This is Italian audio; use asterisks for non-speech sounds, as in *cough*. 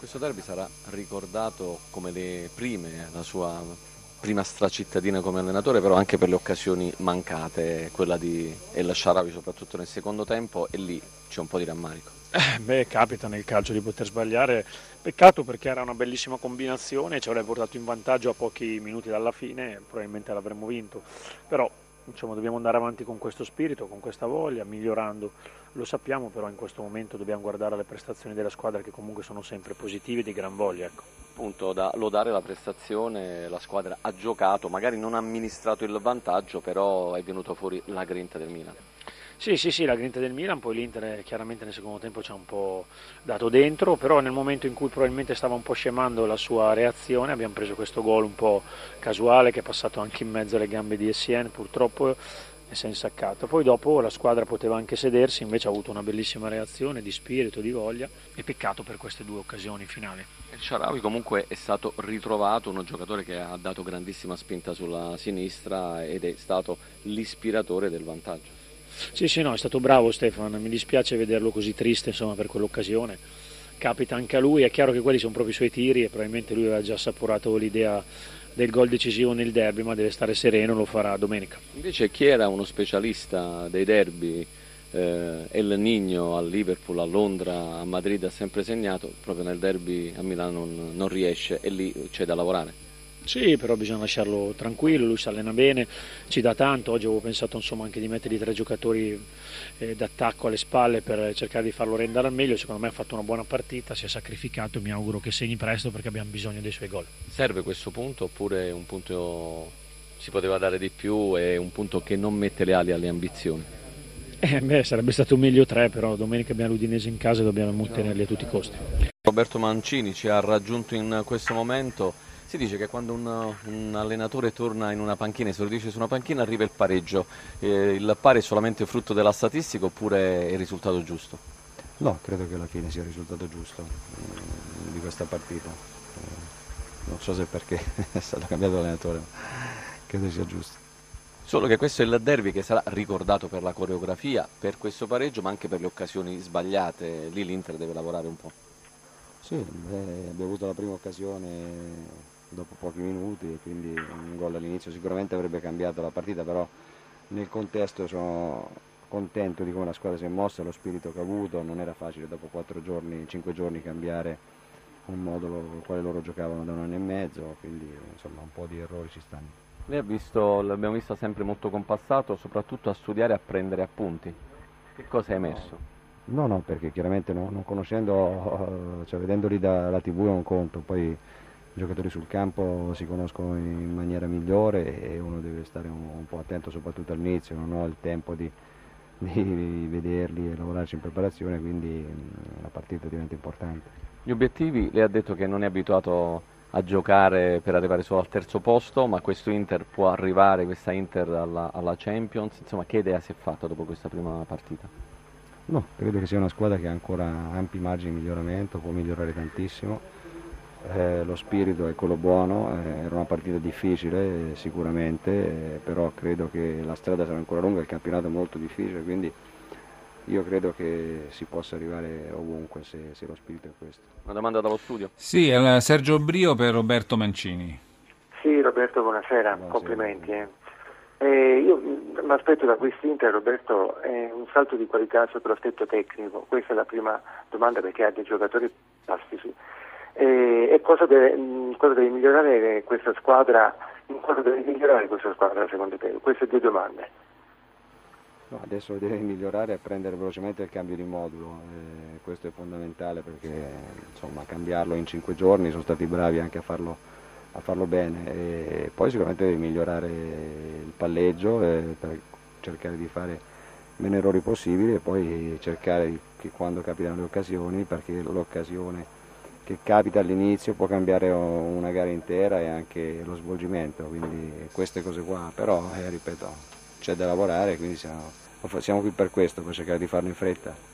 Questo derby sarà ricordato come le prime, la sua prima stracittadina come allenatore, però anche per le occasioni mancate, quella di El Sharawi soprattutto nel secondo tempo e lì c'è un po' di rammarico. Eh, beh, capita nel calcio di poter sbagliare, peccato perché era una bellissima combinazione, ci avrebbe portato in vantaggio a pochi minuti dalla fine, probabilmente l'avremmo vinto, però insomma, dobbiamo andare avanti con questo spirito, con questa voglia, migliorando. Lo sappiamo, però in questo momento dobbiamo guardare le prestazioni della squadra che comunque sono sempre positive e di gran voglia. Ecco. Appunto, da lodare la prestazione, la squadra ha giocato, magari non ha amministrato il vantaggio, però è venuto fuori la grinta del Milan. Sì, sì, sì, la grinta del Milan, poi l'Inter chiaramente nel secondo tempo ci ha un po' dato dentro, però nel momento in cui probabilmente stava un po' scemando la sua reazione abbiamo preso questo gol un po' casuale che è passato anche in mezzo alle gambe di Essien purtroppo e si è insaccato. Poi dopo la squadra poteva anche sedersi, invece ha avuto una bellissima reazione di spirito, di voglia e peccato per queste due occasioni finali. Il Sharawi comunque è stato ritrovato uno giocatore che ha dato grandissima spinta sulla sinistra ed è stato l'ispiratore del vantaggio. Sì, sì, no, è stato bravo Stefano, mi dispiace vederlo così triste insomma, per quell'occasione. Capita anche a lui, è chiaro che quelli sono proprio i suoi tiri e probabilmente lui aveva già assapurato l'idea del gol decisivo nel derby, ma deve stare sereno, lo farà domenica. Invece chi era uno specialista dei derby? Eh, El Nigno a Liverpool, a Londra, a Madrid ha sempre segnato, proprio nel derby a Milano non, non riesce e lì c'è da lavorare. Sì, però bisogna lasciarlo tranquillo, lui si allena bene, ci dà tanto, oggi avevo pensato insomma, anche di mettergli tre giocatori eh, d'attacco alle spalle per cercare di farlo rendere al meglio, secondo me ha fatto una buona partita, si è sacrificato e mi auguro che segni presto perché abbiamo bisogno dei suoi gol. Serve questo punto oppure un punto si poteva dare di più e un punto che non mette le ali alle ambizioni? Eh, beh, sarebbe stato meglio tre, però domenica abbiamo l'Udinese in casa e dobbiamo mantenerli a tutti i costi. Roberto Mancini ci ha raggiunto in questo momento si dice che quando un, un, allenatore torna in una panchina e dice su una panchina arriva il pareggio. Eh, il pari è solamente frutto della statistica oppure è il risultato giusto? No, credo che alla fine sia il risultato giusto eh, di questa partita. Eh, non so se perché *laughs* è stato cambiato allenatore, ma credo sia giusto. Solo che questo è il derby che sarà ricordato per la coreografia, per questo pareggio, ma anche per le occasioni sbagliate. Lì l'Inter deve lavorare un po'. Sì, beh, abbiamo avuto la prima occasione dopo pochi minuti e quindi un gol all'inizio sicuramente avrebbe cambiato la partita, però nel contesto sono contento di come la squadra si è mossa, lo spirito che ha avuto, non era facile dopo 4 giorni, 5 giorni cambiare un modo con il quale loro giocavano da un anno e mezzo, quindi insomma un po' di errori ci stanno. Lei visto, l'abbiamo visto sempre molto compassato, soprattutto a studiare e a prendere appunti. Che cosa è emerso? No, no, perché chiaramente no, non conoscendo, cioè vedendoli dalla tv è un conto, poi i giocatori sul campo si conoscono in maniera migliore e uno deve stare un, un po' attento soprattutto all'inizio, non ho il tempo di, *laughs* di vederli e lavorarci in preparazione, quindi mm, la partita diventa importante. Gli obiettivi, lei ha detto che non è abituato a giocare per arrivare solo al terzo posto, ma questo Inter può arrivare, questa Inter alla, alla Champions, insomma che idea si è fatta dopo questa prima partita? No, credo che sia una squadra che ha ancora ampi margini di miglioramento, può migliorare tantissimo eh, lo spirito è quello buono, eh, era una partita difficile sicuramente, eh, però credo che la strada sarà ancora lunga, il campionato è molto difficile, quindi io credo che si possa arrivare ovunque se, se lo spirito è questo. Una domanda dallo studio? Sì, Sergio Brio per Roberto Mancini. Sì, Roberto, buonasera, buonasera. complimenti. Eh. Eh, io mi aspetto da quest'Inter, Roberto, eh, un salto di qualità sotto l'aspetto tecnico. Questa è la prima domanda perché ha dei giocatori fantastici e, e cosa, deve, mm, cosa, deve, migliorare questa squadra, in cosa deve migliorare questa squadra secondo te? Queste due domande. No, adesso deve migliorare e prendere velocemente il cambio di modulo, eh, questo è fondamentale perché insomma, cambiarlo in cinque giorni sono stati bravi anche a farlo, a farlo bene e poi sicuramente deve migliorare il palleggio eh, per cercare di fare meno errori possibili e poi cercare che quando capitano le occasioni, perché l'occasione che capita all'inizio può cambiare una gara intera e anche lo svolgimento, quindi queste cose qua, però eh, ripeto c'è da lavorare, quindi siamo, siamo qui per questo, per cercare di farlo in fretta.